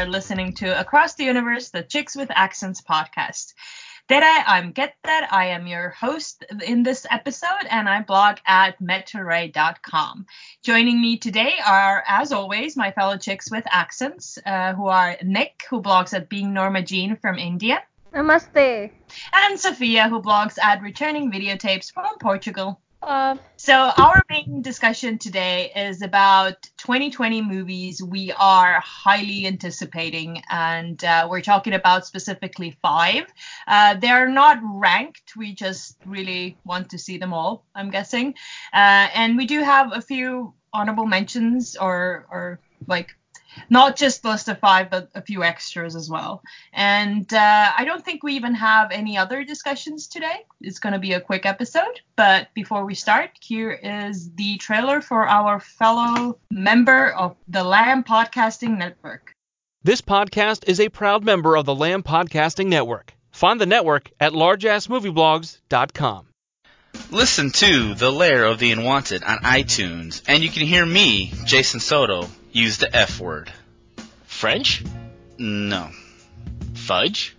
are listening to Across the Universe, the Chicks with Accents podcast. Tere, I'm Getter. I am your host in this episode, and I blog at metaray.com. Joining me today are, as always, my fellow chicks with accents, uh, who are Nick, who blogs at Being Norma Jean from India. Namaste. And Sophia, who blogs at Returning Videotapes from Portugal. So, our main discussion today is about 2020 movies we are highly anticipating, and uh, we're talking about specifically five. Uh, they're not ranked, we just really want to see them all, I'm guessing. Uh, and we do have a few honorable mentions or, or like not just list of five, but a few extras as well. And uh, I don't think we even have any other discussions today. It's going to be a quick episode. But before we start, here is the trailer for our fellow member of the Lamb Podcasting Network. This podcast is a proud member of the Lamb Podcasting Network. Find the network at largeassmovieblogs.com. Listen to The Lair of the Unwanted on iTunes, and you can hear me, Jason Soto, use the F word. French? No. Fudge?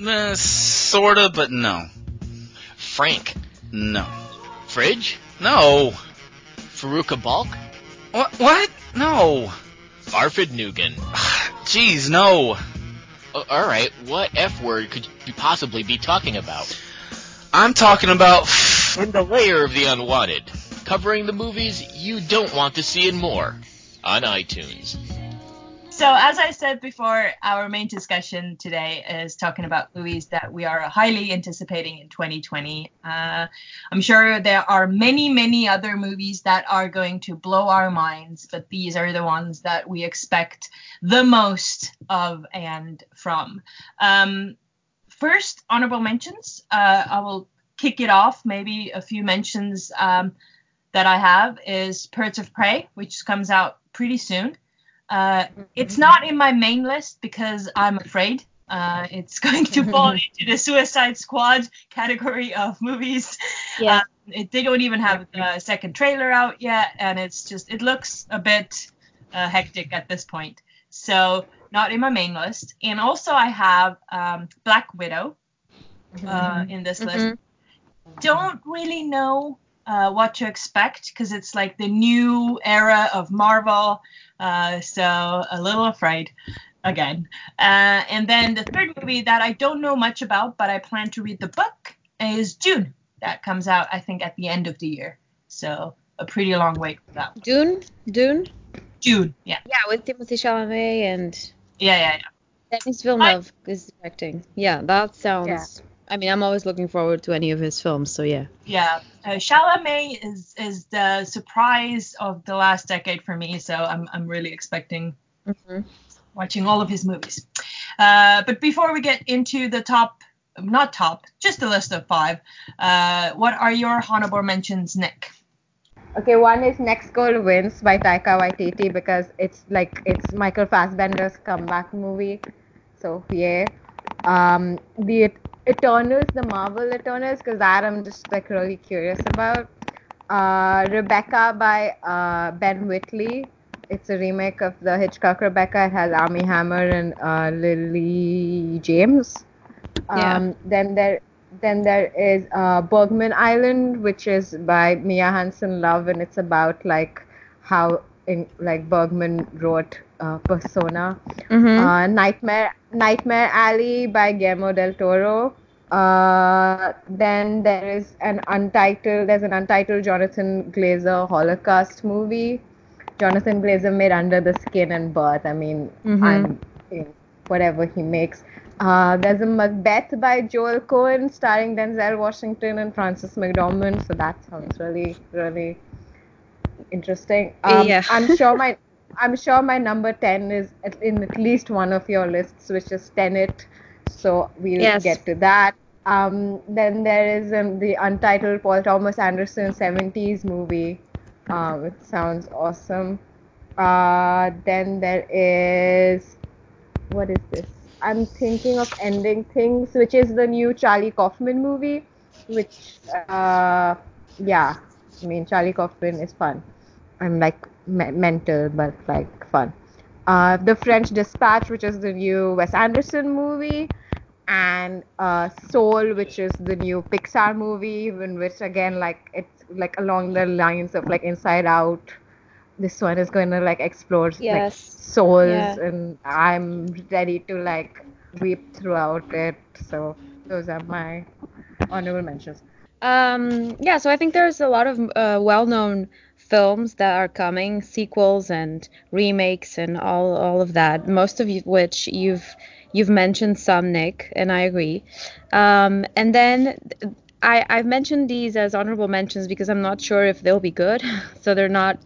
Eh, sorta, but no. Frank? No. Fridge? No. Fairuza Balk? What? What? No. Arfid Nugan. Jeez, no. Uh, Alright, what F word could you possibly be talking about? I'm talking about. In the Lair of the Unwanted, covering the movies you don't want to see and more on iTunes. So, as I said before, our main discussion today is talking about movies that we are highly anticipating in 2020. Uh, I'm sure there are many, many other movies that are going to blow our minds, but these are the ones that we expect the most of and from. Um, first, honorable mentions. Uh, I will kick it off. Maybe a few mentions um, that I have is Birds of Prey, which comes out pretty soon. Uh, it's not in my main list because I'm afraid uh, it's going to fall into the Suicide Squad category of movies. Yeah. Uh, it, they don't even have the second trailer out yet, and it's just it looks a bit uh, hectic at this point. So not in my main list. And also I have um, Black Widow uh, in this list. Don't really know uh, what to expect because it's like the new era of Marvel. Uh, so a little afraid again. Uh, and then the third movie that I don't know much about, but I plan to read the book is June. That comes out, I think, at the end of the year. So a pretty long wait for that. one. Dune? Dune? June, yeah, Yeah, with Timothée Chalamet and yeah, yeah, yeah. Denis Villeneuve is directing. Yeah, that sounds. I mean, I'm always looking forward to any of his films, so yeah. Yeah, uh, Chalamet is is the surprise of the last decade for me. So I'm I'm really expecting Mm-hmm. watching all of his movies. Uh, but before we get into the top, not top, just a list of five, uh, what are your honorable mentions, Nick? Okay, one is Next Goal Wins by Taika Waititi because it's like it's Michael Fassbender's comeback movie. So yeah. Um, the Et- Eternals, the Marvel Eternals, because that I'm just like really curious about. Uh, Rebecca by uh, Ben Wheatley. It's a remake of the Hitchcock Rebecca. It has Armie Hammer and uh, Lily James. Yeah. Um, Then there, then there is uh, Bergman Island, which is by Mia Hansen Love, and it's about like how in like Bergman wrote uh, Persona. Uh, Nightmare Nightmare Alley by Guillermo del Toro. Uh, then there is an untitled. There's an untitled Jonathan Glazer Holocaust movie. Jonathan Glazer made Under the Skin and Birth. I mean, I'm in whatever he makes. Uh, there's a Macbeth by Joel Coen starring Denzel Washington and Frances McDormand. So that sounds really, really interesting. Um, Yeah. I'm sure my I'm sure my number ten is in at least one of your lists, which is Tenet. So we'll Yes. get to that. Um, then there is um, the untitled Paul Thomas Anderson 70s movie. Um, it sounds awesome. Uh, then there is what is this? I'm thinking of ending things, which is the new Charlie Kaufman movie. Which, uh, yeah, I mean Charlie Kaufman is fun. I'm like me- mental, but like fun. uh, The French Dispatch, which is the new Wes Anderson movie, and uh, Soul, which is the new Pixar movie, in which again, like it's like along the lines of like Inside Out. This one is going to like explore like souls, Yeah. and I'm ready to like weep throughout it. So those are my honorable mentions. Um, yeah, so I think there's a lot of uh, well-known films that are coming, sequels and remakes and all all of that. Most of which you've you've mentioned some, Nick, and I agree. Um, and then I I've mentioned these as honorable mentions because I'm not sure if they'll be good, so they're not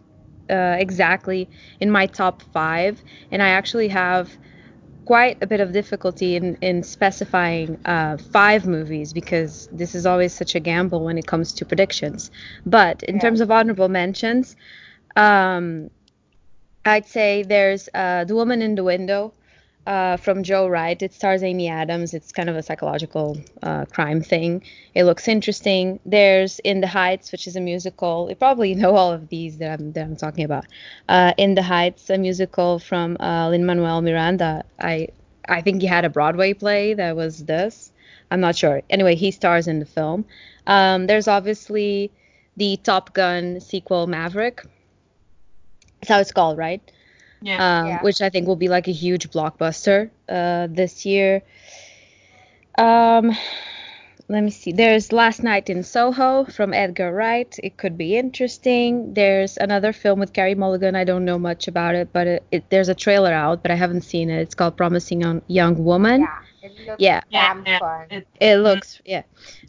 uh, exactly in my top five. And I actually have quite a bit of difficulty in, in specifying uh, five movies because this is always such a gamble when it comes to predictions. But in Yeah. terms of honorable mentions, um, I'd say there's uh, The Woman in the Window uh, from Joe Wright. It stars Amy Adams. It's kind of a psychological uh, crime thing. It looks interesting. There's In the Heights, which is a musical. You probably know all of these that I'm, that I'm talking about. Uh, In the Heights, a musical from uh, Lin Manuel Miranda. I I think he had a Broadway play that was this. I'm not sure. Anyway, he stars in the film. Um, there's obviously the Top Gun sequel, Maverick. That's how it's called, right? Yeah. um, Yeah. which I think will be like a huge blockbuster uh, this year. Um, let me see. There's Last Night in Soho from Edgar Wright. It could be interesting. There's another film with Carey Mulligan. I don't know much about it, but it, it, there's a trailer out, but I haven't seen it. It's called Promising Young, Young Woman. Yeah, it looks Yeah. Yeah, damn yeah. fun. It- It looks, yeah.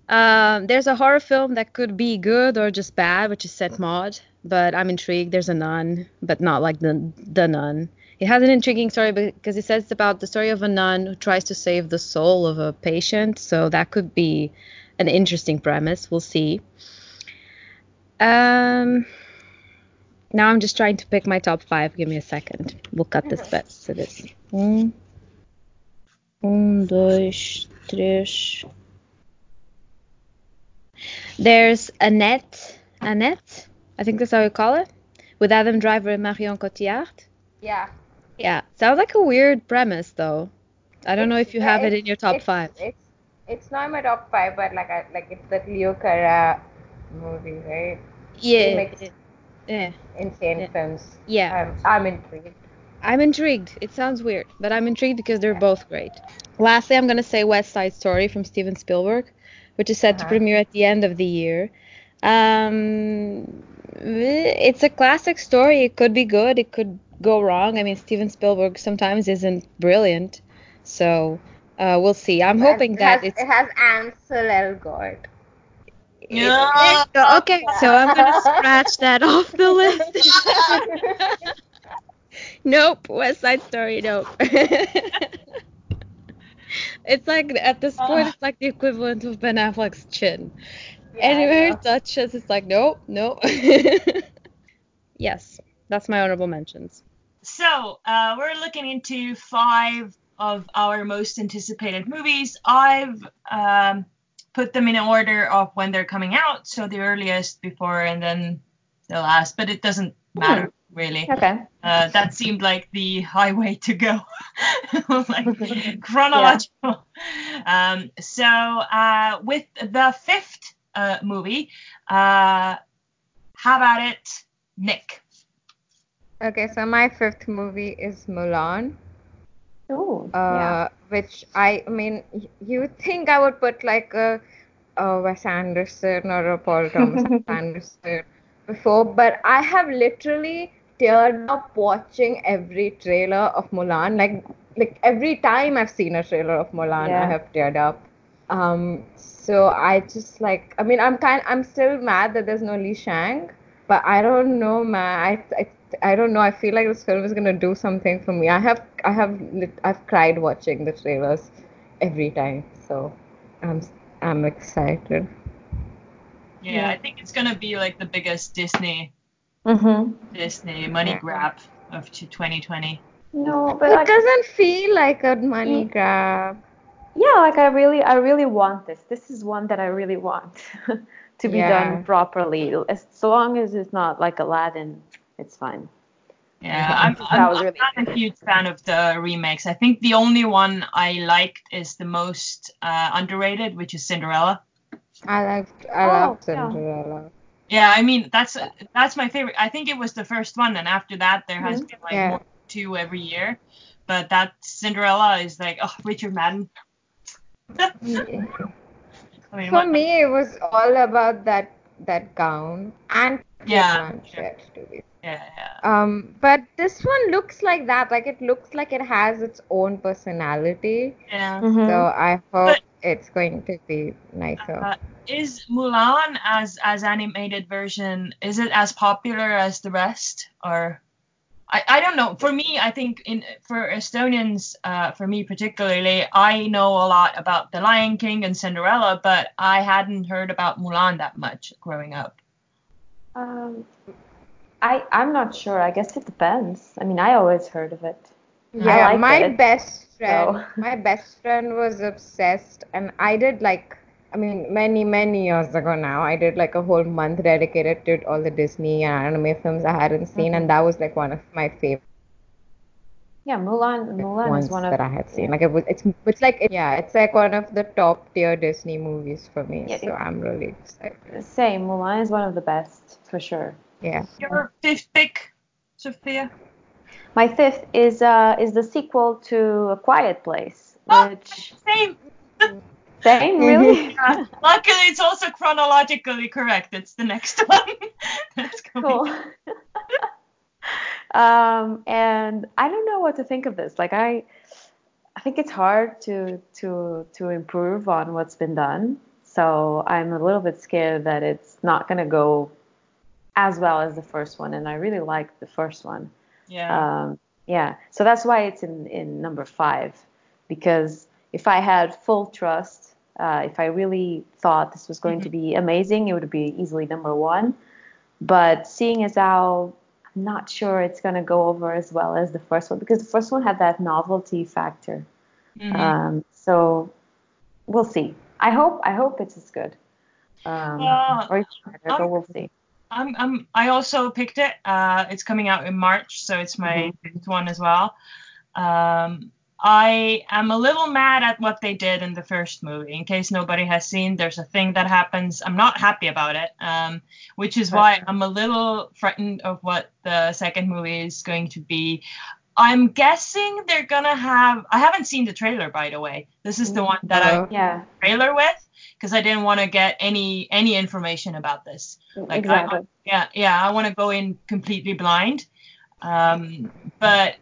Um, there's a horror film that could be good or just bad, which is Saint Maud, but I'm intrigued. There's a nun, but not like the the nun. It has an intriguing story because it says it's about the story of a nun who tries to save the soul of a patient, so that could be an interesting premise. We'll see. Um, now I'm just trying to pick my top five. Give me a second. We'll cut this bit So this. Um, um, dois, três. There's Annette. Annette? I think that's how you call it. With Adam Driver and Marion Cotillard. Yeah. Yeah. Sounds like a weird premise, though. I don't know if you have it in your top it's- five. It's it's not in my top five, but like I like it's the Leos Carax movie, right? Yeah. Yeah. Insane Yeah. films. Yeah. I'm I'm intrigued. I'm intrigued. It sounds weird, but I'm intrigued because they're both great. Lastly, I'm going to say West Side Story from Steven Spielberg, which is set to Uh-huh. premiere at the end of the year. Um, it's a classic story. It could be good. It could go wrong. I mean, Steven Spielberg sometimes isn't brilliant, so uh, we'll see. I'm hoping it that has, it's it has Ansel Elgort. Yeah. it- okay. So I'm gonna scratch that off the list. nope. West Side Story. Nope. it's like at this point, it's like the equivalent of Ben Affleck's chin. Yeah, Anywhere touches, it's like nope, nope. yes, that's my honorable mentions. So uh, we're looking into five of our most anticipated movies. I've um, put them in order of when they're coming out, so the earliest before and then the last, but it doesn't matter really. Okay. Uh, that seemed like the highway to go, like chronological. Um, so uh, with the fifth uh, movie, uh, how about it, Nick? Okay, so my fifth movie is Mulan. Ooh. uh, yeah. which I, I mean, you would think I would put like a, a Wes Anderson or a Paul Thomas Anderson before, but I have literally teared up watching every trailer of Mulan. Like, like every time I've seen a trailer of Mulan, Yeah. I have teared up. Um, so I just like, I mean, I'm kind, I'm still mad that there's no Li Shang, but I don't know, man. I, I, I don't know. I feel like this film is gonna do something for me. I have, I have, I've cried watching the trailers every time. So, I'm, I'm excited. Yeah, Yeah. I think it's gonna be like the biggest Disney Mm-hmm. Disney money Yeah. grab of 2020. No, but It like, doesn't feel like a money Mm. grab. Yeah, like I really, I really want this. This is one that I really want to be Yeah. done properly. As so long as it's not like Aladdin, it's fine. Yeah, I'm, I'm, was I'm not a huge fan of the remakes. I think the only one I liked is the most uh, underrated, which is Cinderella. I liked I Oh, loved. Cinderella. Yeah, I mean that's that's my favorite. I think it was the first one, and after that there has Mhm. been like Yeah. more than two every year. But that Cinderella is like oh Richard Madden. I mean, For what- me, it was all about that that gown and Yeah, Blanchett, to be yeah, yeah. Um, but this one looks like that. Like it looks like it has its own personality. yeah. Mhm. So I hope But- it's going to be nicer. Uh, is Mulan as as animated version is it as popular as the rest or I, I don't know for me I think in for Estonians uh, for me particularly I know a lot about The Lion King and Cinderella but I hadn't heard about Mulan that much growing up Um, I I'm not sure. I guess it depends. I mean, I always heard of it. yeah, my it, best friend, so- my best friend was obsessed, and I did like, I mean, many many years ago now, I did like a whole month dedicated to all the Disney and anime films I hadn't seen, Mm-hmm. and that was like one of my favorite Yeah, Mulan. Mulan ones is one of that I had seen. Like it was, it's it's like yeah, it's like one of the top tier Disney movies for me. Yeah, so it- I'm really excited. same. Mulan is one of the best for sure. Yeah. your fifth pick Sophia My fifth is uh is the sequel to A Quiet Place, Oh, which same same really. Yeah. luckily it's also chronologically correct it's the next one that's cool. um, and I don't know what to think of this. Like I, I think it's hard to to to improve on what's been done. So I'm a little bit scared that it's not gonna go as well as the first one. And I really liked the first one. yeah Um, yeah. So that's why it's in in number five because if I had full trust, uh, if I really thought this was going to be amazing, it would be easily number one. But seeing as how I'm not sure it's going to go over as well as the first one because the first one had that novelty factor. Mhm. Um, so we'll see. I hope I hope it's as good. Um, Uh, or better, but we'll see. I'm, I'm, I also picked it. Uh, it's coming out in March, so it's my fifth one as well. Um, I am a little mad at what they did in the first movie. In case nobody has seen, there's a thing that happens. I'm not happy about it, um, which is why I'm a little frightened of what the second movie is going to be. I'm guessing they're gonna have. I haven't seen the trailer, by the way. This is the one that I Yeah, trailer with because I didn't want to get any any information about this. Like, I- exactly. Yeah, yeah, I want to go in completely blind. Um, but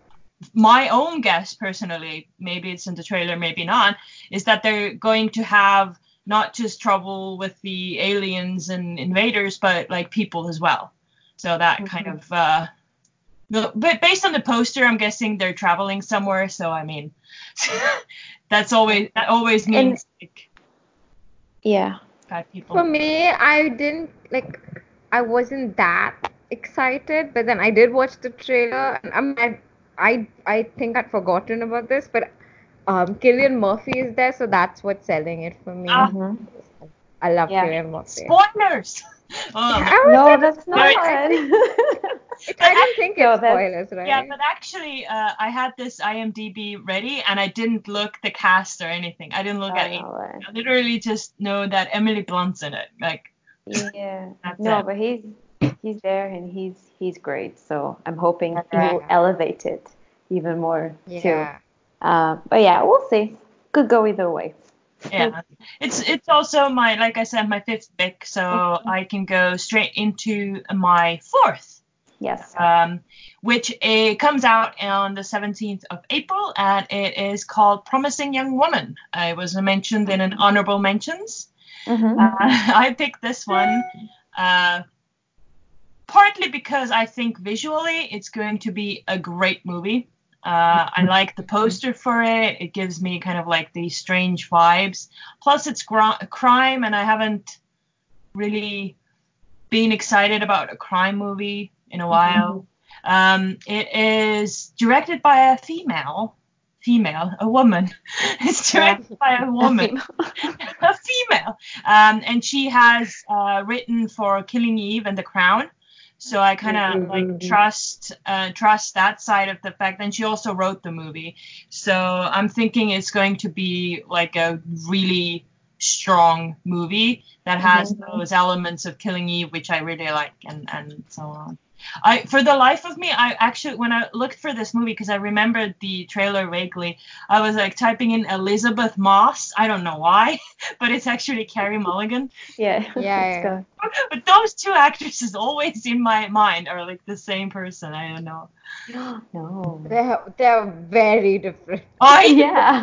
my own guess, personally, maybe it's in the trailer, maybe not, is that they're going to have not just trouble with the aliens and invaders, but like people as well. So that kind of, uh, but based on the poster, I'm guessing they're traveling somewhere. So I mean, that's always that always means like yeah. bad For me, I didn't like. I wasn't that excited, but then I did watch the trailer, and I'm, I, I, I think I'd forgotten about this, but um, Cillian Murphy is there, so that's what's selling it for me. Mhm. I love Yeah. Cillian Murphy. Spoilers. Oh, I No, like, that's not. I didn't think No, it's that's- spoilers, right? Yeah, but actually, uh, I had this IMDb ready and I didn't look the cast or anything. I didn't look at it. Oh, right. I literally just know that Emily Blunt's in it. Like, Yeah. No, it. but he's he's there and he's he's great. So I'm hoping he will elevate it even more yeah. too. Uh, but yeah, we'll see. Could go either way. yeah, it's it's also my like I said my fifth pick, so I can go straight into my fourth. Yes. um, which uh, comes out on the 17th of April, and it is called Promising Young Woman. It was mentioned in an honorable mentions. Mhm. Uh, I picked this one uh, partly because I think visually it's going to be a great movie. Uh, I like the poster for it. It gives me kind of like these strange vibes. Plus, it's gr- crime, and I haven't really been excited about a crime movie in a while. Um, it is directed by a female, female, a woman. It's directed by a woman, a female, um, and she has uh, written for Killing Eve and The Crown. So I kind of like Mhm. trust uh, trust that side of the fact. And she also wrote the movie, so I'm thinking it's going to be like a really strong movie that has those elements of Killing Eve, which I really like, and and so on. I for the life of me, I actually when I looked for this movie because I remembered the trailer vaguely, I was like typing in Elisabeth Moss. I don't know why, but it's actually Carey Mulligan. Yeah. Yeah, yeah. But those two actresses always in my mind are like the same person. I don't know. No. They're they're very different. Oh Yeah.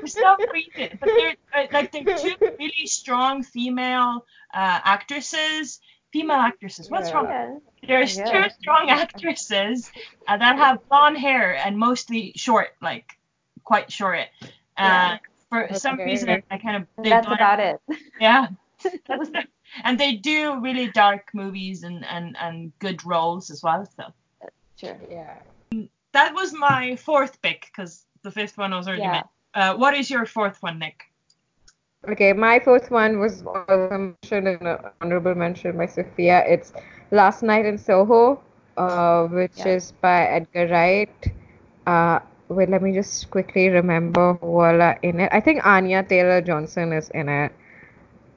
for some reason, but they're uh, like they're two really strong female uh, actresses. Female actresses. What's Yeah. wrong? There's Yeah. two strong actresses uh, that have blonde hair and mostly short, like quite short. Uh, Yeah. For some Okay. reason, I kind of they that's about it. Yeah. The- and they do really dark movies and, and, and good roles as well. So Sure. Yeah. that was my fourth pick because the fifth one was already Yeah. made. Uh, what is your fourth one, Nick? Okay, my fourth one was also mentioned in an honorable mention by Sophia. It's Last Night in Soho, uh, which Yeah. is by Edgar Wright. Uh, wait, let me just quickly remember who all are in it. I think Anya Taylor Johnson is in it.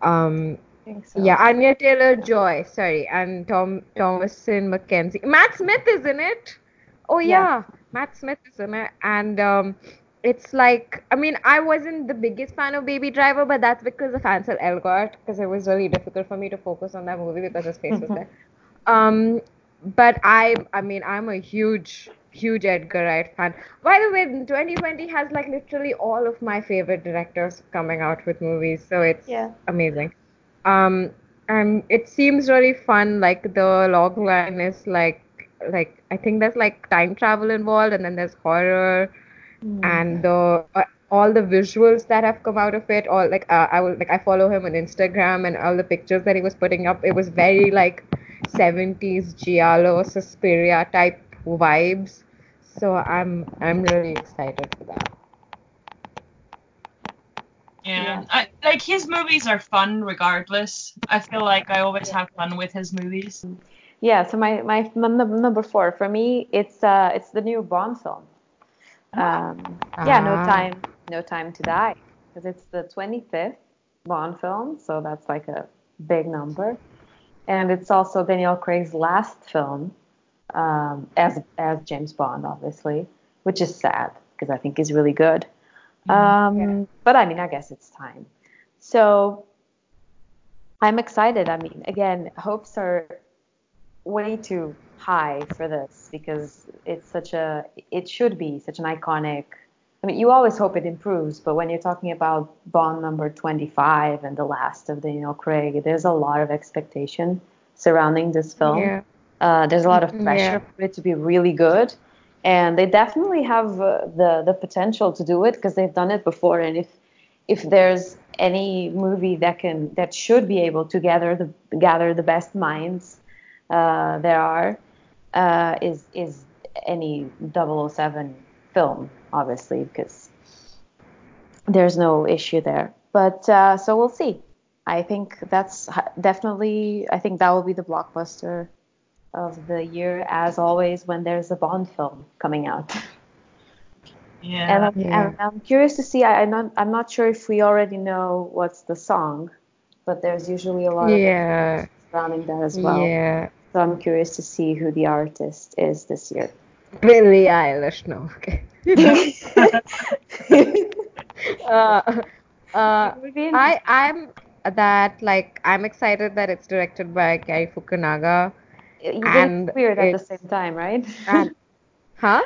Um, so. yeah, Anya Taylor Joy, sorry, and Tom Thomasin McKenzie. Matt Smith is in it. Oh Yeah. yeah, Matt Smith is in it, and um, it's like I mean I wasn't the biggest fan of Baby Driver, but that's because of Ansel Elgort, because it was really difficult for me to focus on that movie because his face was there. Um, but I I mean I'm a huge huge Edgar Wright fan. By the way, 2020 has like literally all of my favorite directors coming out with movies, so it's Yeah. amazing. Um, and it seems really fun. Like the log line is like like I think there's like time travel involved, and then there's horror, and the uh, all the visuals that have come out of it. All like uh, I will like I follow him on Instagram, and all the pictures that he was putting up. It was very like 70s giallo, Suspiria type vibes. So I'm I'm really excited for that. Yeah, Yeah. I, like his movies are fun regardless. I feel like I always have fun with his movies. Yeah, so my, my num- num- number four for me it's uh it's the new Bond film. Um, yeah, no Ah. time, no time to die, because it's the 25th Bond film, so that's like a big number, and it's also Daniel Craig's last film um, as as James Bond, obviously, which is sad because I think he's really good. Um, But I mean, I guess it's time. So I'm excited. I mean, again, hopes are way too high for this because it's such a it should be such an iconic I mean you always hope it improves but when you're talking about Bond number 25 and the last of Daniel Craig there's a lot of expectation surrounding this film Yeah. uh, there's a lot of Mhm, pressure yeah. for it to be really good and they definitely have uh, the the potential to do it because they've done it before and if if there's any movie that can that should be able to gather the gather the best minds uh, there are uh, is is any 007 film obviously because there's no issue there but uh, so we'll see I think that's definitely I think that will be the blockbuster of the year as always when there's a Bond film coming out Yeah. and I'm, Yeah. and I'm curious to see. I, I'm not. I'm not sure if we already know what's the song, but there's usually a lot Yeah. of surrounding that as well. Yeah. So I'm curious to see who the artist is this year. Billie Eilish, no. Okay. uh, uh, I I'm that like I'm excited that it's directed by Cary Fukunaga. You think and weird at the same time, right? And huh?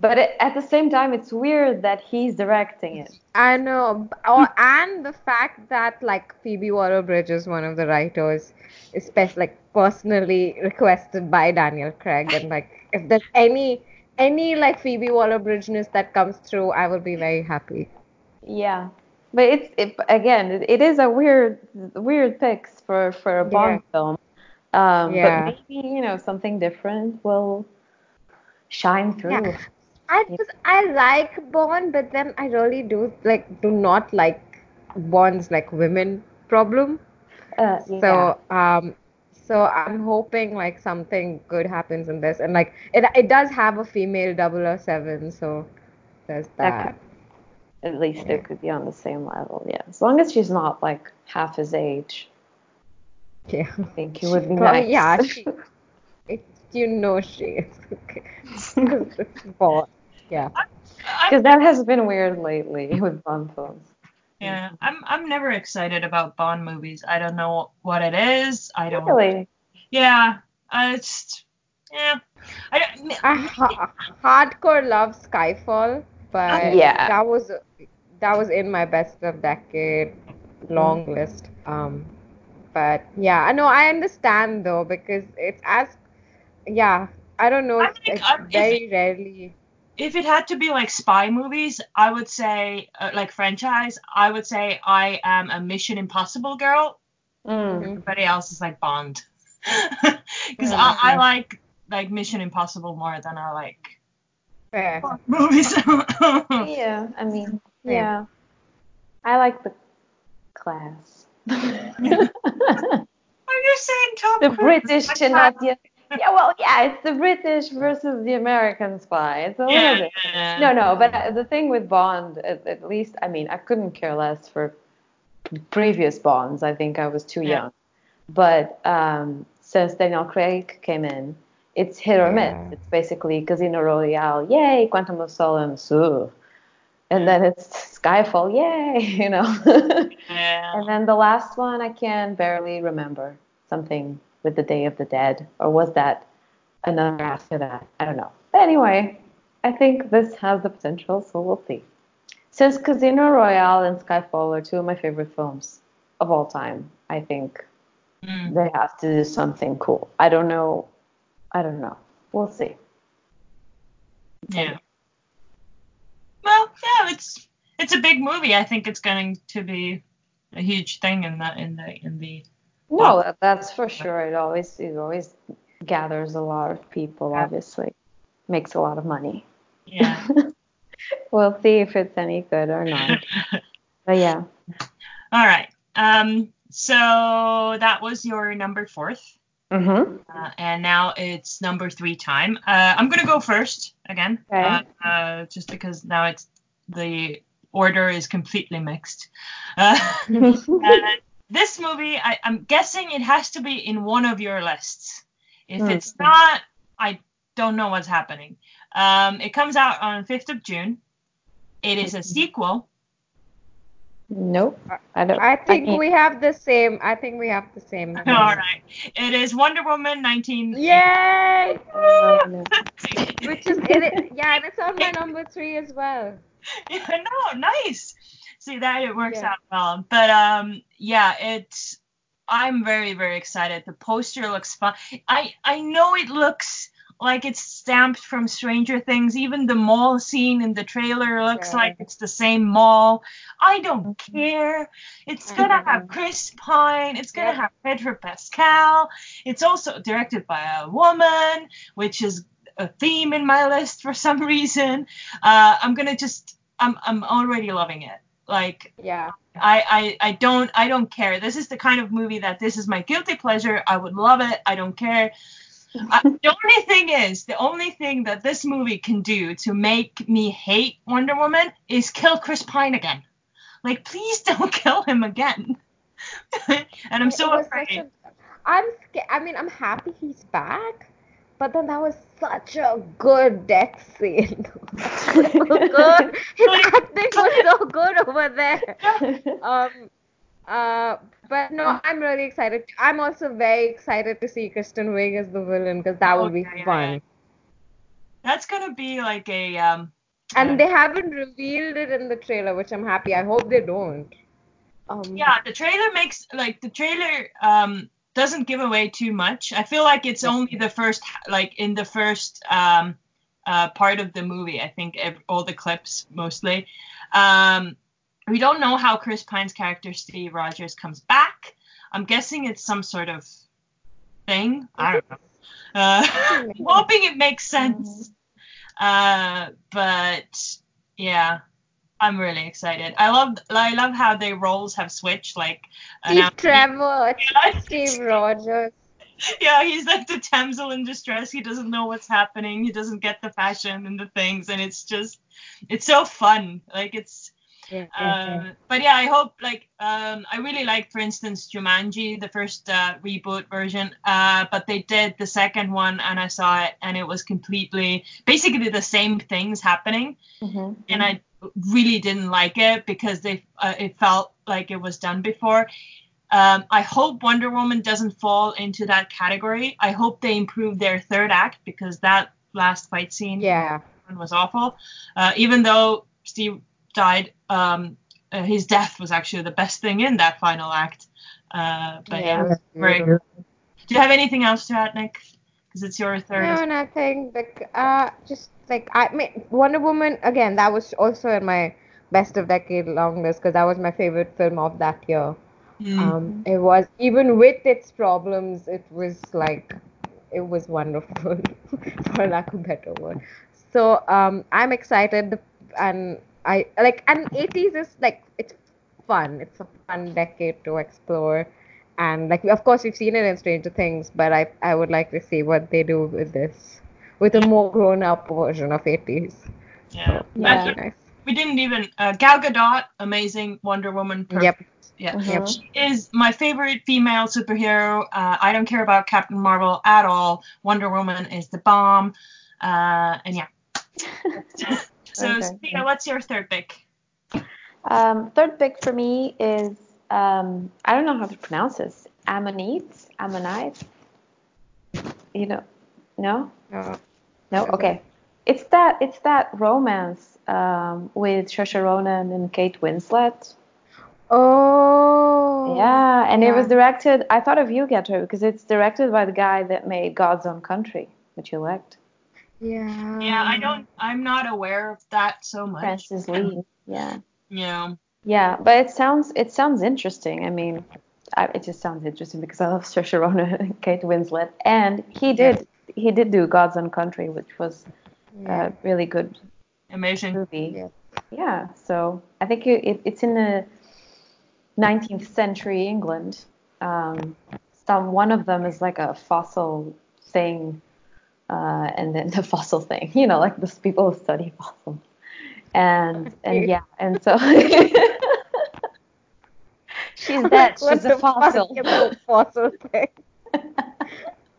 But it, at the same time, it's weird that he's directing it. I know, or, and the fact that like Phoebe Waller-Bridge is one of the writers, especially like personally requested by Daniel Craig, and like if there's any any like Phoebe Waller-Bridgeness that comes through, I will be very happy. Yeah, but it's it, again, it, it is a weird weird picks for for a Bond film. Um, Yeah. But maybe you know something different will shine through. Yeah. I just I like Bond, but then I really do like do not like Bond's like women problem. Uh, yeah. So um, So I'm hoping like something good happens in this, and like it it does have a female 007, so there's that. At least it could be on the same level, yeah. As long as she's not like half his age, Yeah. I think it would be Well, nice. yeah, she, it, you know she is. Okay. Bond. Yeah. Because that has been weird lately with Bond films. Yeah, I'm I'm never excited about Bond movies. I don't know what it is. I don't. Really? Yeah, I just yeah. I don't, I ha- hardcore love Skyfall, but Yeah. that was that was in my best of decade long list. Um, but yeah, I know I understand though because it's as yeah. I don't know. I It's, think, it's um, if- very rarely. If it had to be like spy movies, I would say uh, like franchise. I would say I am a Mission Impossible girl. Mm. Everybody else is like Bond. Because I, I like like Mission Impossible more than I like Fair. Bond movies. Yeah, I mean, Same. yeah. I like the class. Are you saying Tom the Cruise? British Like and that? not the yeah well yeah it's the British versus the American spy it's a little bit yeah. no no but uh, the thing with Bond at, at least I mean I couldn't care less for previous Bonds I think I was too Yeah. young but um, since Daniel Craig came in it's hit or Yeah. miss it's basically Casino Royale yay Quantum of Solace ooh. and then it's Skyfall yay you know Yeah. and then the last one I can barely remember. Something with the Day of the Dead. Or was that another after that? I don't know. But anyway, I think this has the potential, so we'll see. Since Casino Royale and Skyfall are two of my favorite films of all time, I think Mm. they have to do something cool. I don't know. I don't know. We'll see. Yeah. Well, yeah, it's it's a big movie. I think it's going to be a huge thing in the in the in the. No, that, that's for sure. It always it always gathers a lot of people. Yeah. Obviously, makes a lot of money. Yeah. we'll see if it's any good or not. But yeah. All right. Um. So that was your number fourth, Mm-hmm. uh, and now it's number three time. Uh, I'm gonna go first again, Okay. uh, uh, just because now it's the order is completely mixed. Uh, uh, this movie, I, I'm guessing it has to be in one of your lists. If Hmm. it's not, I don't know what's happening. Um, it comes out on 5th of June. It is a sequel. Nope. I don't. I think mean, we have the same. I think we have the same. All right. It is Wonder Woman 19. Yay! no. Which is it, yeah, and it's on my number three as well. yeah, no, nice. See that it works Yeah. out well. But um, yeah, it's. I'm very very excited. The poster looks fun. I I know it looks like it's stamped from Stranger Things. Even the mall scene in the trailer looks Yeah. like it's the same mall. I don't care. It's gonna have Chris Pine. It's gonna have Pedro Pascal. It's also directed by a woman, which is a theme in my list for some reason. Uh, I'm gonna just. I'm I'm already loving it. Like Yeah. I, I I don't I don't care. This is the kind of movie that this is my guilty pleasure. I would love it. I don't care. I, the only thing is, the only thing that this movie can do to make me hate Wonder Woman is kill Chris Pine again. Like, please don't kill him again. and I'm so afraid. a- I'm scared. I mean, I'm happy he's back, but then that was such a good death scene. so good. His acting was so good over there. Um, uh, but no, I'm really excited. I'm also very excited to see Kristen Wiig as the villain because that Oh, would be yeah, yeah, fun. yeah. That's gonna be like a um. And they haven't revealed it in the trailer, which I'm happy. I hope they don't. Um, Yeah, the trailer makes like the trailer um doesn't give away too much. I feel like it's only the first like in the first um uh part of the movie. I think all the clips mostly. Um we don't know how Chris Pine's character Steve Rogers comes back. I'm guessing it's some sort of thing. I don't know. Uh, hoping it makes sense. Uh, but yeah, I'm really excited. I love I love how their roles have switched. Like Steve Trevor, Yeah, Steve Rogers. yeah, he's like the damsel in distress. He doesn't know what's happening. He doesn't get the fashion and the things, and it's just, it's so fun. Like it's, Yeah, yeah, yeah. uh, but yeah, I hope like um, I really like, for instance, Jumanji, the first uh, reboot version. Uh, but they did the second one, and I saw it, and it was completely, basically the same things happening, hmm and I really didn't like it because they, uh, it felt like it was done before. Um, I hope Wonder Woman doesn't fall into that category. I hope they improve their third act because that last fight scene Yeah. was awful. Uh, even though Steve died, um, uh, his death was actually the best thing in that final act. Uh, but yeah, Yeah. very. Do you have anything else to add, Nick? Because it's your third. No, nothing. Like, uh, just like I mean, Wonder Woman again. That was also in my best of decade long list because that was my favorite film of that year. Mm. Um, it was even with its problems, it was like it was wonderful, for lack of a better word. So um, I'm excited, and I like and 80s is like it's fun. It's a fun decade to explore, and like of course we've seen it in Stranger Things, but I I would like to see what they do with this, with a more grown up version of 80s. yeah. Yeah. That'd nice. We didn't even uh, Gal Gadot, amazing Wonder Woman. Perfect. Yep. Yeah. Mhm. She is my favorite female superhero. Uh, I don't care about Captain Marvel at all. Wonder Woman is the bomb. Uh, and yeah. so, Okay. Sophia, what's your third pick? Um, third pick for me is um, I don't know how to pronounce this. Ammonite, Ammonite. You know, no, No. no. Okay, it's that it's that romance um, with Saoirse Ronan and Kate Winslet. Oh. yeah, and it was directed. I thought of you, Getter, because it's directed by the guy that made God's Own Country, which you liked, Yeah. Yeah, I don't. I'm not aware of that so much. Francis Lee. Yeah. Yeah. Yeah, but it sounds it sounds interesting. I mean, I, it just sounds interesting because I love Saoirse Ronan and Kate Winslet, and he did he did do God's Own Country, which was Yeah. a really good Amazing. movie. Yeah. Yeah, so I think it, it, it's in the 19th century England. Um, some one of them is like a fossil thing, uh, and then the fossil thing, you know, like those people who study fossils. And and yeah, and so she's dead. She's a fossil. fuck is a fossil thing?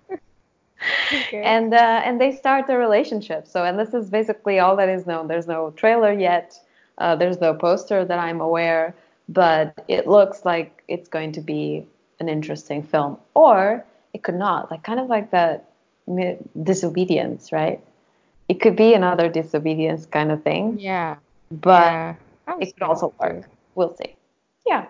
okay. and uh, and they start a relationship. So and this is basically all that is known. There's no trailer yet. Uh, there's no poster that I'm aware, but it looks like it's going to be an interesting film, or it could not. Like kind of like that disobedience, right? It could be another disobedience kind of thing, yeah. but yeah. It could also work. We'll see. Yeah.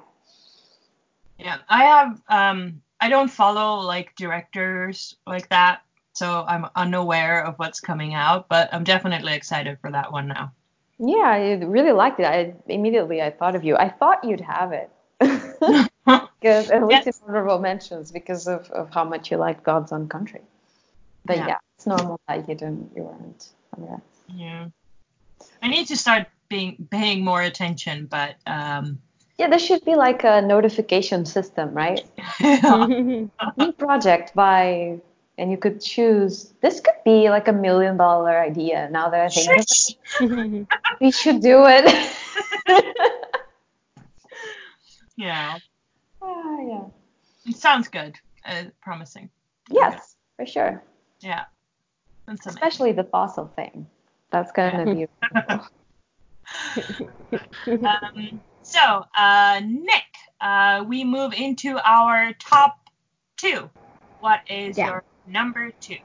Yeah, I have. Um, I don't follow like directors like that, so I'm unaware of what's coming out. But I'm definitely excited for that one now. Yeah, I really liked it. I immediately I thought of you. I thought you'd have it. Because at least Yes. in honorable mentions because of, of how much you liked God's Own Country. But Yeah. yeah, it's normal that you didn't you weren't. Yeah. I need to start being paying more attention, but um, Yeah, there should be like a notification system, right? New project by and you could choose this could be like a million dollar idea now that I think of it. We should do it. yeah, Ah, yeah. it sounds good. Uh, promising. Yes, for sure. Yeah. That's amazing. Especially the fossil thing. That's gonna be Um, so, uh, Nick, uh, we move into our top two. What is Yeah. your number two?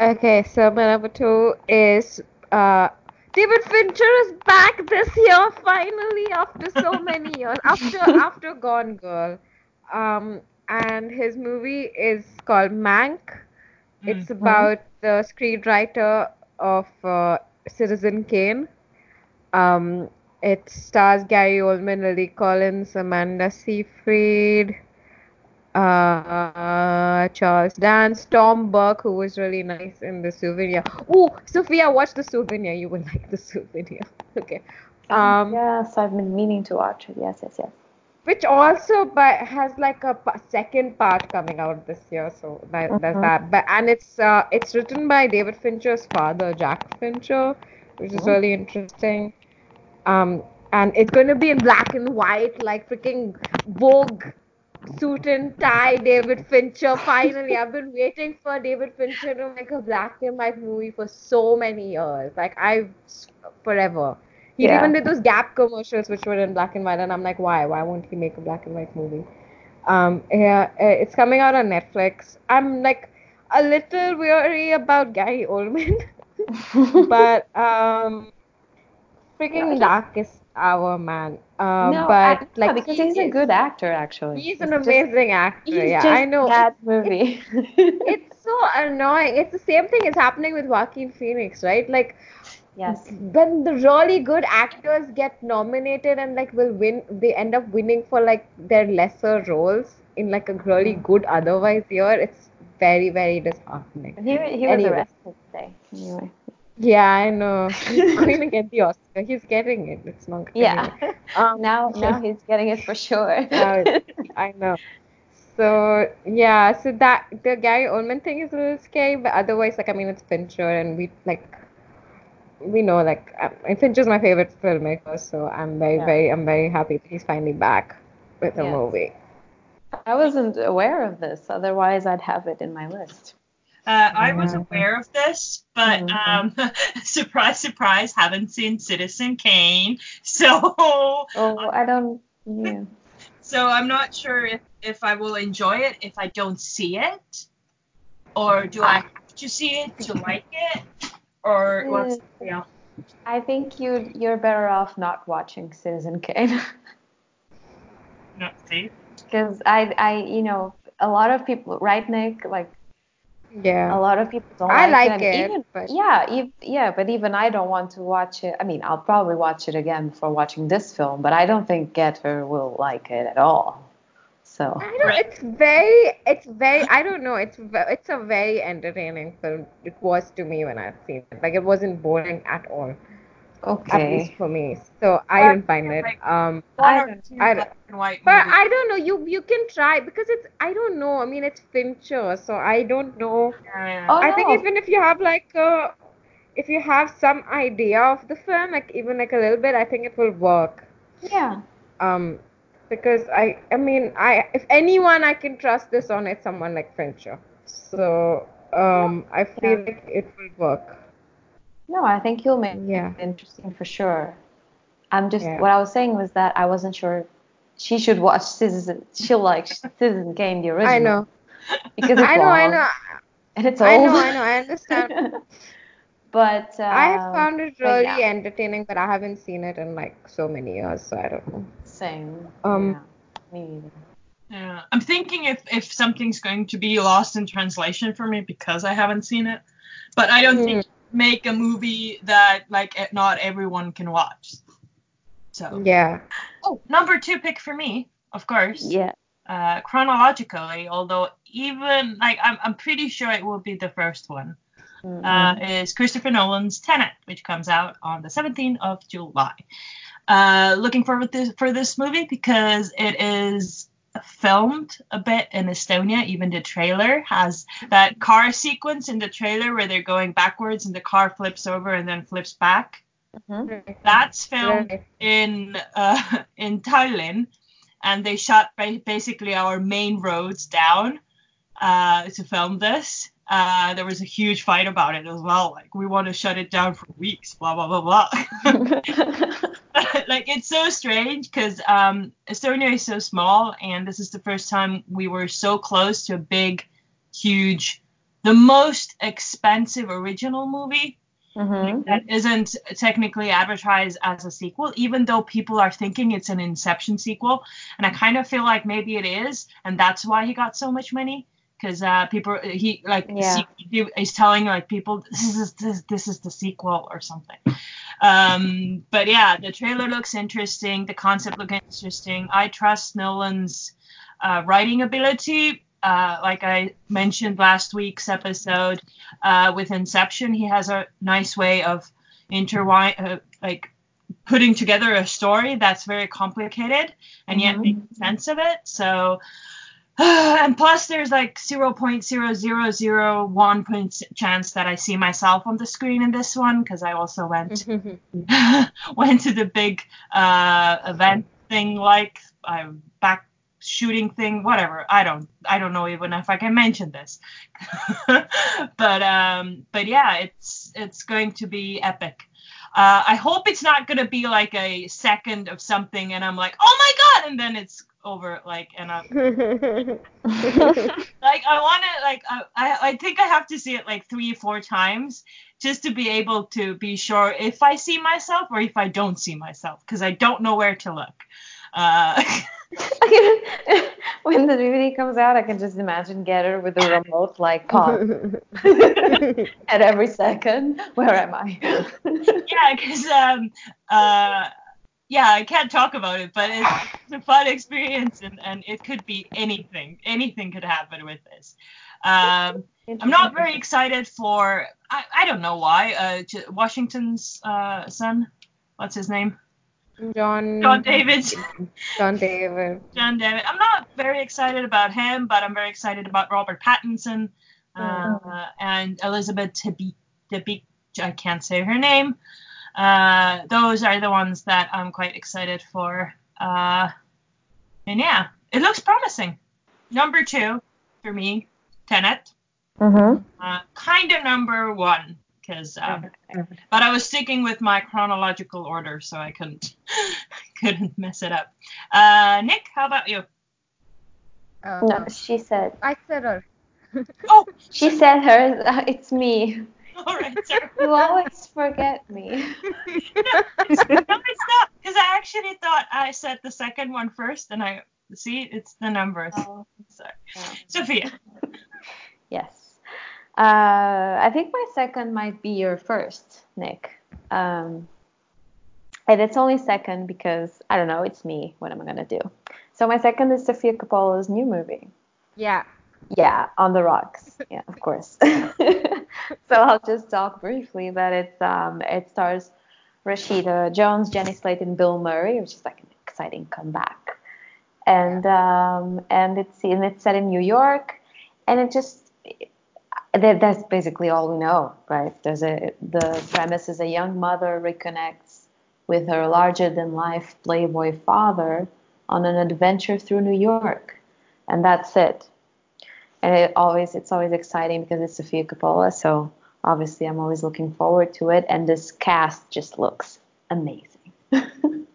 Okay, so my number two is uh David Fincher is back this year finally after so many years after after Gone Girl, um and his movie is called Mank. It's Mm. about the screenwriter of uh, Citizen Kane. Um, it stars Gary Oldman, Lily Collins, Amanda Seyfried, uh, Charles Dance, Tom Burke, who was really nice in The Souvenir. Oh, Sophia, watch The Souvenir. You will like The Souvenir. Okay. Um, yes, I've been meaning to watch it. Yes, yes, yes. Which also but has like a p- second part coming out this year so that, there's Mhm. that. But and it's uh, it's written by david fincher's father jack fincher which is really interesting. Um and it's going to be in black and white like freaking vogue suit and tie david fincher. Finally i've been waiting for david fincher to make a black and white movie for so many years. Like i've forever he Yeah. even did those Gap commercials, which were in black and white, and I'm like, why? Why won't he make a black and white movie? Um, yeah, uh, it's coming out on Netflix. I'm like a little weary about Gary Oldman, but um, freaking No, darkest hour, man. Um, no, but I, like because he he's a good actor, actually. He's an just- amazing actor. He's yeah, I know. that movie. It's so annoying. It's the same thing is happening with Joaquin Phoenix, right? Like yes. when the really good actors get nominated and like will win they end up winning for like their lesser roles in like a really Mm. good otherwise year it's very very disheartening He, he was Anyway. arrested today. Anyway. yeah i know he's going to get the oscar he's getting it it's not Yeah. anyway. um now now he's getting it for sure. I know so yeah so that the gary oldman thing is a little scary but otherwise like i mean it's fincher and we like we know like um, Fincher's my favorite filmmaker, so I'm very Yeah. very I'm very happy that he's finally back with a Yes. movie. I wasn't aware of this. Otherwise, I'd have it in my list. Uh, I was Yeah. aware of this, but Mhm. um, surprise, surprise, haven't seen Citizen Kane, so Oh, I don't. Yeah. so I'm not sure if, if I will enjoy it if I don't see it, or do I have to see it to like it, or what's the deal? I think you you're better off not watching Citizen Kane No, see? because I I you know a lot of people right Nick like Yeah. a lot of people don't I like, like it. and it, Even, but- yeah, ev- yeah, but even I don't want to watch it. I mean, I'll probably watch it again before watching this film, but I don't think Getter will like it at all. So I don't, it's very it's very I don't know it's it's a very entertaining film. It was to me when I've seen it. Like it wasn't boring at all, Okay. at least for me. So I didn't find it. Um, I don't- two I black and but. I don't know. You you can try because it's I don't know. I mean it's Fincher, so I don't know. Yeah. Oh, I think even if you have like a, if you have some idea of the film, like even like a little bit, I think it will work. yeah, Um, because I, I mean, I if anyone I can trust this on, it's someone like Fincher. So um, I feel Yeah. like it will work. no, I think you'll make Yeah. it interesting for sure. I'm just Yeah. what I was saying was that I wasn't sure she should watch Citizen. She'll like Citizen Kane, the original. I know. because it's I know. I know. and it's old. I know. I know. I understand. but um, I have found it really yeah. entertaining, but I haven't seen it in like so many years, so I don't know. Same. Um, yeah, me neither. Yeah. I'm thinking if, if something's going to be lost in translation for me because I haven't seen it. But I don't think make a movie that like not everyone can watch. So Yeah. oh, number two pick for me, of course. Yeah. Uh, chronologically, although even like I'm I'm pretty sure it will be the first one. Mm-hmm. uh, is Christopher Nolan's Tenet, which comes out on the 17th of July. Uh, looking forward to, for this movie because it is filmed a bit in Estonia. Even the trailer has that car sequence in the trailer where they're going backwards and the car flips over and then flips back. That's filmed Right. in uh, in Tallinn, and they shut ba- basically our main roads down uh, to film this. Uh, there was a huge fight about it as well. Like we want to shut it down for weeks. Blah blah blah blah. like it's so strange because um, Estonia is so small, and this is the first time we were so close to a big, huge, the most expensive original movie Mhm. that isn't technically advertised as a sequel, even though people are thinking it's an Inception sequel. And I kind of feel like maybe it is, and that's why he got so much money. Because uh, people, he like Yeah. se- he is telling like people this is this, this is the sequel or something. Um, but yeah, the trailer looks interesting. The concept looks interesting. I trust Nolan's uh, writing ability. Uh, like I mentioned last week's episode, uh, with Inception, he has a nice way of intertwine, uh, like putting together a story that's very complicated and yet Mhm. making sense of it. So, and plus there's like 0.0001 point chance that I see myself on the screen in this one because I also went went to the big uh, event thing like uh, back shooting thing whatever. I don't i don't know even if i can mention this. But um but yeah it's it's going to be epic uh, I hope it's not gonna be like a second of something, and I'm like, oh my god, and then it's over. Like, and I'm like, I want to like, I, I I think I have to see it like three, four times just to be able to be sure if I see myself or if I don't see myself, because I don't know where to look. Uh, when the DVD comes out, I can just imagine Getter with the remote, like pause at every second. Where am I? yeah, because um, uh, yeah, I can't talk about it, but it's, it's a fun experience, and, and it could be anything. Anything could happen with this. Um, I'm not very excited for. I, I don't know why. Uh, Washington's uh, son. What's his name? John. John David. John David. John David. I'm not very excited about him, but I'm very excited about Robert Pattinson uh, and Elizabeth. Debicki. I can't say her name. Uh, those are the ones that I'm quite excited for. Uh, and yeah, it looks promising. Number two for me, Tenet. Mm-hmm. Uh, kind of number one because um, but I was sticking with my chronological order, so I couldn't couldn't mess it up. Uh, Nick, how about you? Uh, No, she said. I said her. Oh, She said her. It's me. all right, sorry. You always forget me. no, it's not because I actually thought I said the second one first, and I see it's the numbers. Oh, Sorry. yeah. Sophia. Yes. Uh, I think my second might be your first, Nick. Um, and it's only second because I don't know. It's me. What am I gonna do? So my second is Sofia Coppola's new movie. Yeah. Yeah, on the rocks. Yeah, of course. so I'll just talk briefly that it's um it stars Rashida Jones, Jenny Slate, and Bill Murray, which is like an exciting comeback. And um and it's and it's set in New York, and it just that, that's basically all we know, right? There's a the premise is a young mother reconnects with her larger than life playboy father on an adventure through New York, and that's it and it always it's always exciting because it's Sofia Coppola, so obviously I'm always looking forward to it. And this cast just looks amazing.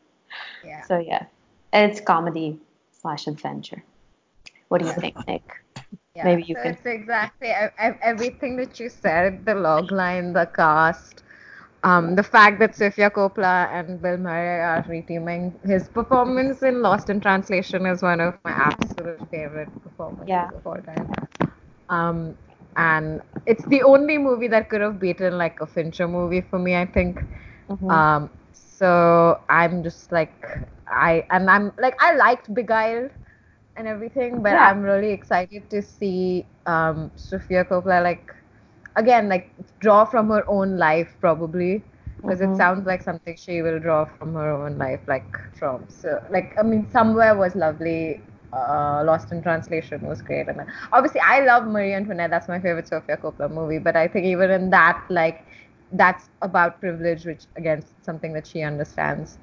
Yeah. So yeah, and it's comedy slash adventure. What do you think, Nick? Yeah, Maybe you so can- It's exactly ev- ev- everything that you said. The log line, the cast, um, the fact that Sofia Coppola and Bill Murray are reteaming. His performance in Lost in Translation is one of my absolute favorite performances Yeah. of all time. Um, and it's the only movie that could have beaten like a Fincher movie for me. I think. Mhm. Um, so I'm just like I and I'm like I liked Beguiled and everything, but Yeah. I'm really excited to see um Sofia Coppola like again like draw from her own life probably because Mhm. it sounds like something she will draw from her own life like from so like I mean somewhere was lovely. Uh, Lost in Translation was great, and obviously I love Marie Antoinette. That's my favorite Sofia Coppola movie. But I think even in that, like, that's about privilege, which again something that she understands.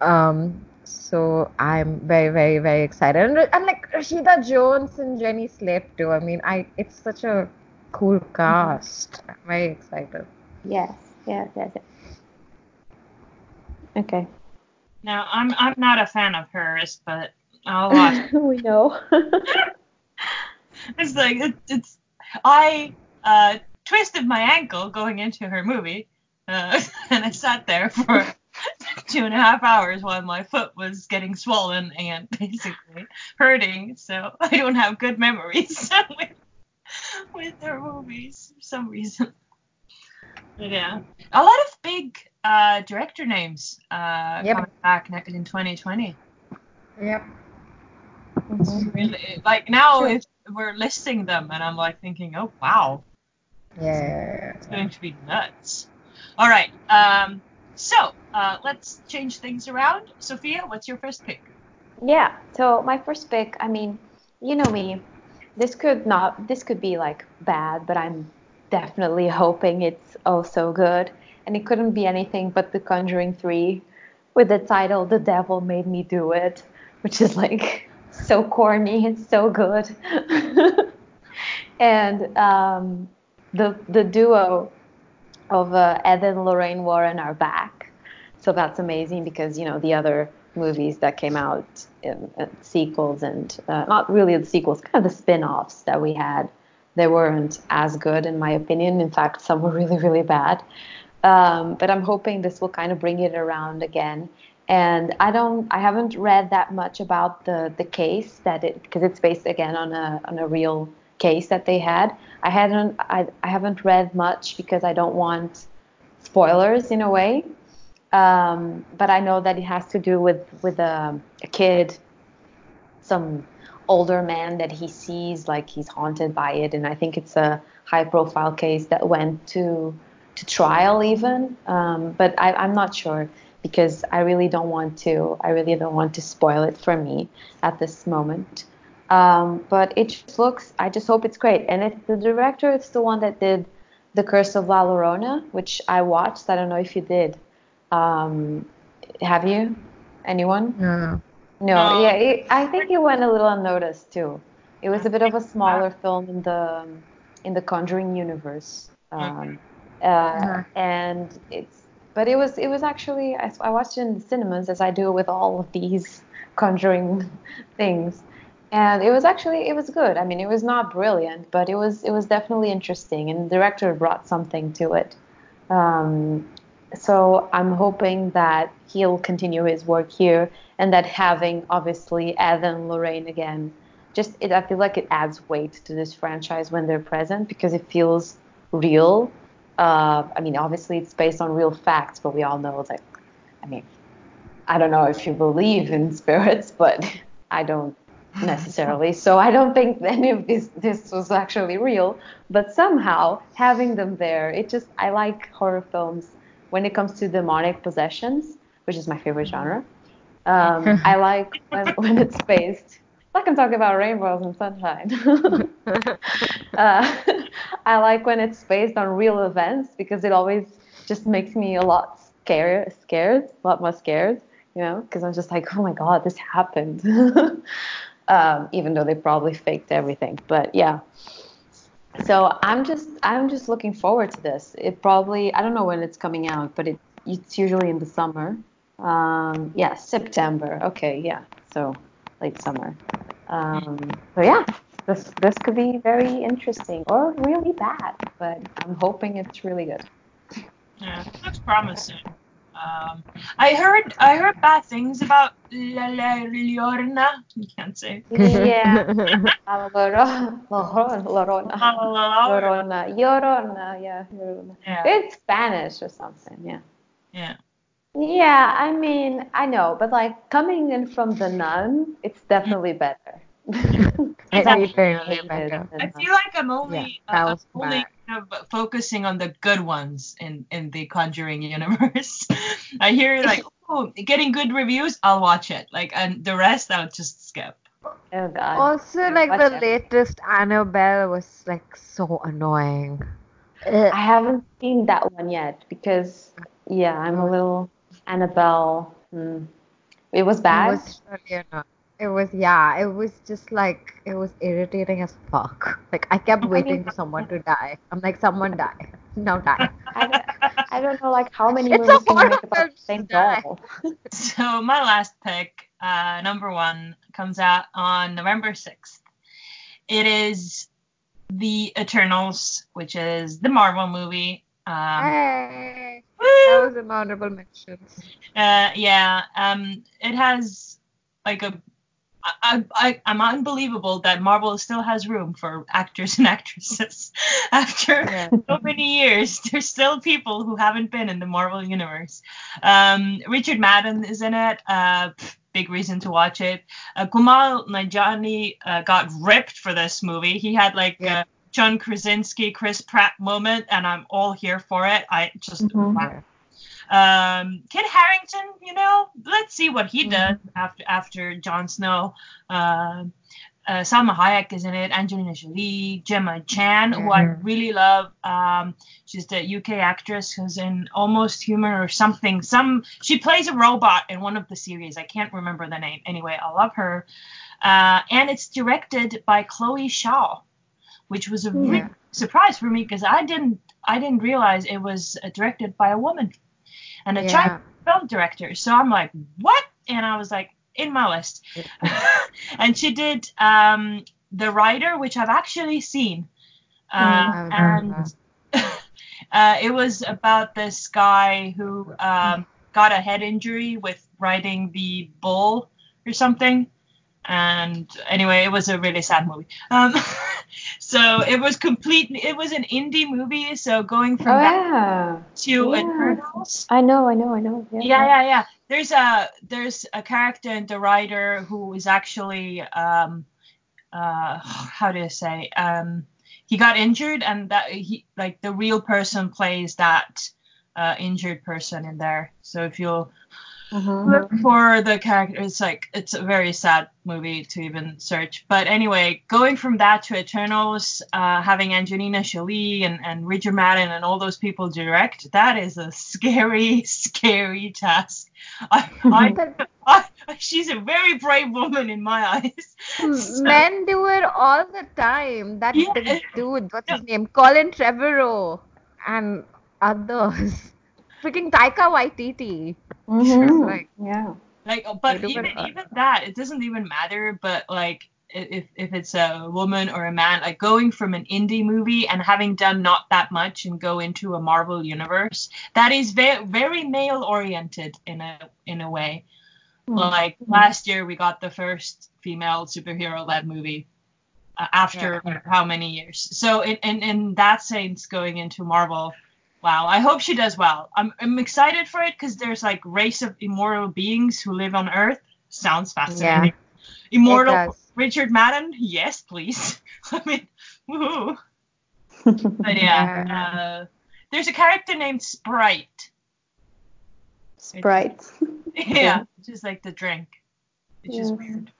Um, so I'm very, very, very excited, and, and like Rashida Jones and Jenny Slate too. I mean, I it's such a cool cast. I'm very excited. Yes, yes, yes. yes. Okay. Now I'm I'm not a fan of hers, but I'll watch. we know. it's like it, it's I uh, twisted my ankle going into her movie, uh, and I sat there for two and a half hours while my foot was getting swollen and basically hurting. So I don't have good memories with with her movies for some reason. But yeah, a lot of big uh, director names uh, Yep. coming back in 2020. Yep. Mhm. Really, like now Sure. if we're listing them, and I'm like thinking, oh wow, Yeah. it's going to be nuts. All right. Um, so uh, let's change things around. Sophia, what's your first pick? Yeah. So my first pick, I mean, you know me. This could not. This could be like bad, but I'm definitely hoping it's oh so good. And it couldn't be anything but The Conjuring 3 with the title The Devil Made Me Do It, which is like so corny and so good. and um, the the duo of uh, Ed and Lorraine Warren are back, so that's amazing because you know the other movies that came out, in, in sequels and uh, not really the sequels, kind of the spin-offs that we had, they weren't as good in my opinion. In fact, some were really really bad. Um, but I'm hoping this will kind of bring it around again. And I don't, I haven't read that much about the the case that it because it's based again on a on a real case that they had. I hadn't, I, I haven't read much because I don't want spoilers in a way. Um, but I know that it has to do with with a, a kid, some older man that he sees like he's haunted by it, and I think it's a high profile case that went to to trial even. Um, but I, I'm not sure because I really don't want to. I really don't want to spoil it for me at this moment. Um, but it just looks. I just hope it's great. And it's the director. It's the one that did The Curse of La Llorona, which I watched. I don't know if you did. Um, have you? Anyone? No. No, No. yeah, it, I think it went a little unnoticed too. It was a bit of a smaller film in the in the Conjuring universe, um, uh, Uh-huh. and it's but it was it was actually I, I watched it in the cinemas as I do with all of these Conjuring things, and it was actually it was good. I mean, it was not brilliant, but it was it was definitely interesting, and the director brought something to it. Um, so I'm hoping that he'll continue his work here, and that having obviously and Lorraine again, just it, I feel like it adds weight to this franchise when they're present because it feels real. Uh, I mean, obviously it's based on real facts, but we all know that. I mean, I don't know if you believe in spirits, but I don't necessarily. So I don't think any of this this was actually real. But somehow having them there, it just I like horror films when it comes to demonic possessions, which is my favorite genre. Um, I like when, when it's based. Like I'm talking about rainbows and sunshine. uh, I like when it's based on real events because it always just makes me a lot scared, scared, a lot more scared, you know, because I'm just like, oh my god, this happened. um, even though they probably faked everything, but yeah. So I'm just I'm just looking forward to this. It probably I don't know when it's coming out, but it it's usually in the summer. Um, yeah, September. Okay, yeah. So late summer. Um, so yeah, this this could be very interesting or really bad, but I'm hoping it's really good. Yeah, looks promising. Um, I heard I heard bad things about La La Llorona. You can't say. Yeah. Uh, Loro- Loro- Lorona. Llorona. Llorona. Llorona. Yeah. Llorona. Yeah. It's Spanish or something. Yeah. Yeah. Yeah, I mean, I know, but like coming in from the nun, it's definitely better. Everything is better. I feel like I'm only Yeah, uh, I'm was only kind of focusing on the good ones in in the Conjuring universe. I hear like oh getting good reviews, I'll watch it. Like and the rest I'll just skip. Oh God. Also, Yeah, like watch the everything. latest Annabelle was like so annoying. I haven't seen that one yet because yeah, I'm a little Annabelle. Hmm. It was It bad. was really annoying. It was yeah. It was just like it was irritating as fuck. Like I kept waiting for someone to die. I'm like, someone die, now die. I don't, I don't know like how many It's a movies can you make about the same guy. doll? So my last pick, uh, number one, comes out on November 6th. It is The Eternals, which is the Marvel movie. Um, Hey, woo! that was an honorable mention. Uh, yeah, um, it has like a. I, I, I'm unbelievable that Marvel still has room for actors and actresses. After Yeah. so many years, there's still people who haven't been in the Marvel universe. Um, Richard Madden is in it. Uh, big reason to watch it. Uh, Kumail Nanjiani uh, got ripped for this movie. He had like Yeah. a John Krasinski, Chris Pratt moment, and I'm all here for it. I just Mhm. wow. Um, Kit Harington, you know, let's see what he does after after Jon Snow. Uh, uh, Salma Hayek is in it, Angelina Jolie, Gemma Chan, who I really love. Um, she's the UK actress who's in Almost Human or something. Some she plays a robot in one of the series. I can't remember the name. Anyway, I love her. Uh, and it's directed by Chloe Zhao, which was a real surprise for me because I didn't I didn't realize it was uh, directed by a woman and a Yeah. Chinese film director. So I'm like, what? And I was like, in my list. and she did um, The Rider, which I've actually seen. Uh, Mm. and uh, it was about this guy who um, got a head injury with riding the bull or something. And anyway, it was a really sad movie. Um, so it was complete. It was an indie movie. So going Oh from that yeah. to Yeah. Eternals, I know, I know, I know. Yeah. yeah, yeah, yeah. There's a there's a character in the Rider who is actually um uh how do I say um he got injured and that he like the real person plays that uh injured person in there. So if you'll Mhm. look for the character, it's like it's a very sad movie to even search. But anyway, going from that to Eternals, uh, having Angelina Jolie and, and Richard Madden and all those people direct, that is a scary, scary task. I, I, I, she's a very brave woman in my eyes. So- Men do it all the time. That Yeah. dude, what's his name? Colin Trevorrow and others. Freaking Taika Waititi. Mhm. like- yeah. like but even even that it doesn't even matter but like if if it's a woman or a man like going from an indie movie and having done not that much and go into a marvel universe that is very very male oriented in a in a way like last year we got the first female superhero led movie uh, after how many years so in, in in that sense going into marvel Wow, I hope she does well. I'm I'm excited for it because there's like race of immortal beings who live on Earth. Sounds fascinating. Yeah, Immortal. Richard Madden? Yes, please. I mean, woohoo. But yeah, uh, there's a character named Sprite. Sprite. yeah, just like the drink, which is Yes. weird.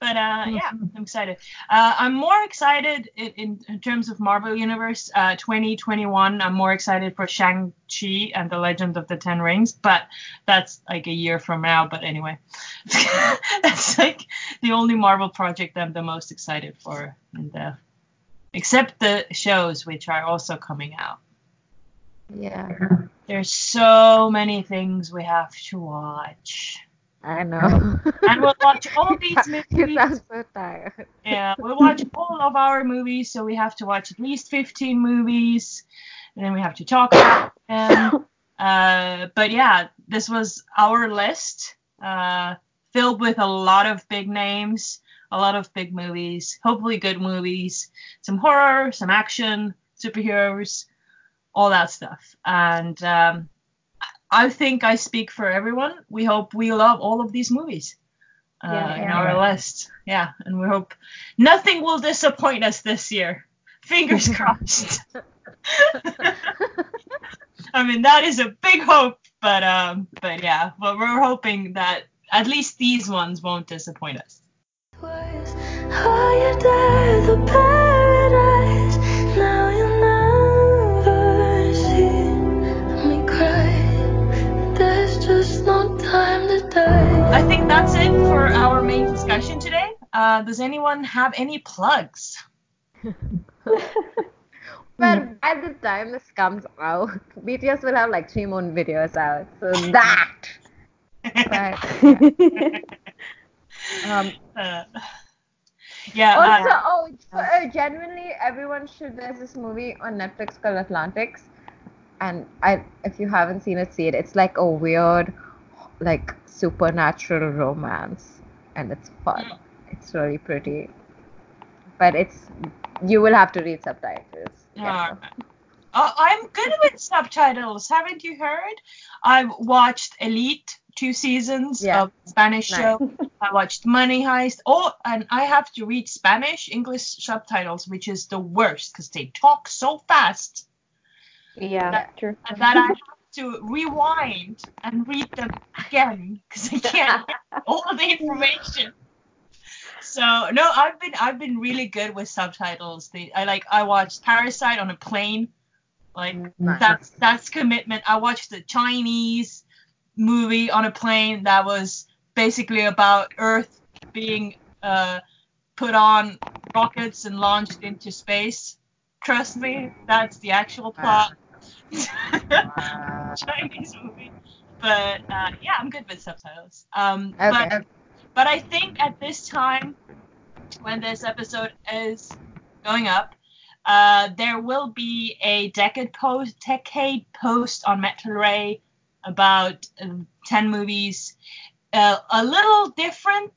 But uh, yeah, I'm excited. Uh, I'm more excited in, in, in terms of Marvel Universe uh, 2021. I'm more excited for Shang Chi and the Legend of the Ten Rings, but that's like a year from now. But anyway, that's like the only Marvel project I'm the most excited for, and uh, except the shows which are also coming out. Yeah, There's so many things we have to watch. I know. And we'll watch all these you movies. sound so tired. Yeah, we'll watch all of our movies, so we have to watch at least 15 movies, and then we have to talk about them. Uh, but yeah, this was our list, uh, filled with a lot of big names, a lot of big movies, hopefully good movies, some horror, some action, superheroes, all that stuff. And um, I think I speak for everyone. We hope we love all of these movies uh, Yeah. in Yeah. our list. Yeah, and we hope nothing will disappoint us this year. Fingers crossed. I mean, that is a big hope, but um, but yeah, but we're hoping that at least these ones won't disappoint us. That's it for our main discussion today. Uh, does anyone have any plugs? Well, by the time this comes out, BTS will have like three more videos out. So that. Um, Uh, yeah. also, uh, oh, for, uh, genuinely, everyone should. There's this movie on Netflix called Atlantics, and I, if you haven't seen it, see it. It's like a weird, like supernatural romance, and it's fun. It's really pretty, but it's you will have to read subtitles. Yes, Alright. so. Uh, I'm good with subtitles. Haven't you heard? I've watched Elite two seasons Yeah. of Spanish Nice. show. I watched Money Heist. Oh, and I have to read Spanish English subtitles, which is the worst because they talk so fast Yeah, true. that I have to rewind and read them again because I can't get all the information. So no, I've been I've been really good with subtitles. The, I like I watched Parasite on a plane. Like Nice. that's that's commitment. I watched the Chinese movie on a plane that was basically about Earth being uh, put on rockets and launched into space. Trust me, that's the actual plot. Chinese movie. But uh, yeah, I'm good with subtitles. Um, but Okay. but I think at this time, when this episode is going up, uh, there will be a decade post, decade post on Metal Ray about um, 10 movies. Uh, a little different.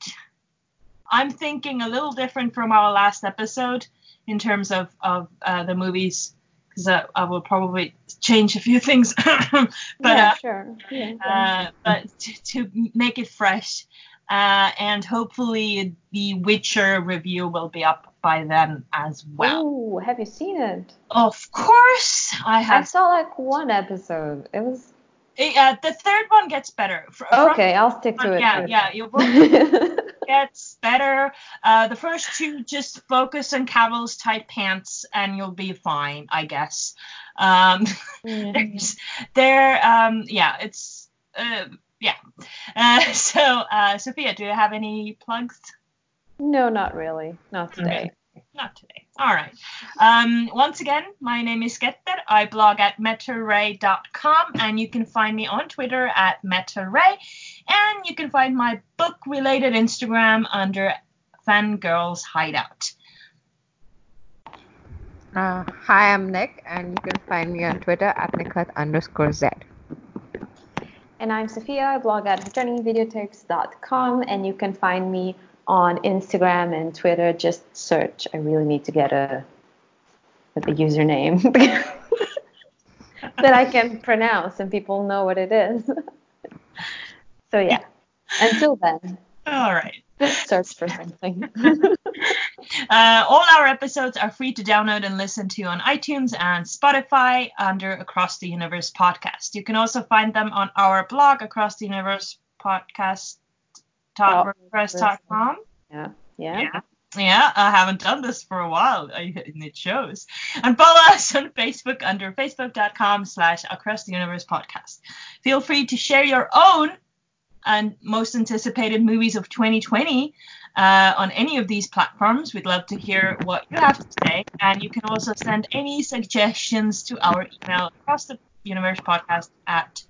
I'm thinking a little different from our last episode in terms of, of uh, the movies, because uh, I will probably change a few things. but yeah, uh, sure. Yeah. uh, but to, to make it fresh. Uh, and hopefully the Witcher review will be up by then as well. Ooh, have you seen it? Of course, I I saw like one episode. It was Uh, the third one gets better. From- okay. I'll stick to it. yeah, first. yeah, it will gets better. Uh, the first two just focus on Cavill's tight pants, and you'll be fine, I guess. Um, there, um, yeah, it's, uh, yeah. Uh, so, uh, Sophia, do you have any plugs? no, not really. Not today. Not today. All right. Um, once again, my name is Getter. I blog at metaray.com, and you can find me on Twitter at metaray, and you can find my book-related Instagram under Fangirls Hideout. Uh, hi, I'm Nick, and you can find me on Twitter at Nikat underscore Z. And I'm Sophia. I blog at returningvideotapes.com, and you can find me on Instagram and Twitter. Just search. I really need to get a, a username that I can pronounce and people know what it is. so yeah. Until then, All right. just search for something. Uh, all our episodes are free to download and listen to on iTunes and Spotify under Across the Universe podcast. You can also find them on our blog, Across the Universe podcast. WordPress.com. yeah. Yeah. Yeah. Yeah, I haven't done this for a while, I, and it shows. And follow us on Facebook under facebook.com slash across the universe podcast. Feel free to share your own and most anticipated movies of 2020 uh, on any of these platforms. We'd love to hear what you have to say. And you can also send any suggestions to our email across the universe podcast at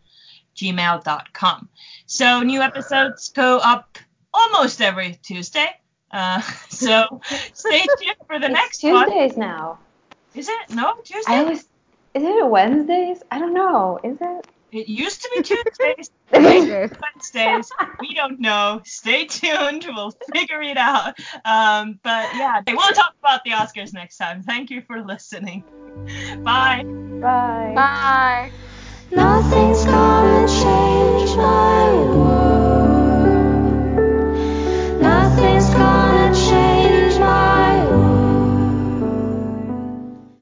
gmail.com. So new episodes go up almost every Tuesday. Uh, so stay tuned for the It's next one. Tuesdays now. Is it? No, Tuesday. I always. Is it Wednesdays? I don't know. Is it? It used to be Tuesdays. Wednesdays. We don't know. Stay tuned. We'll figure it out. Um, but yeah, we'll talk about the Oscars next time. Thank you for listening. Bye. Bye. Bye. Nothing Krishna.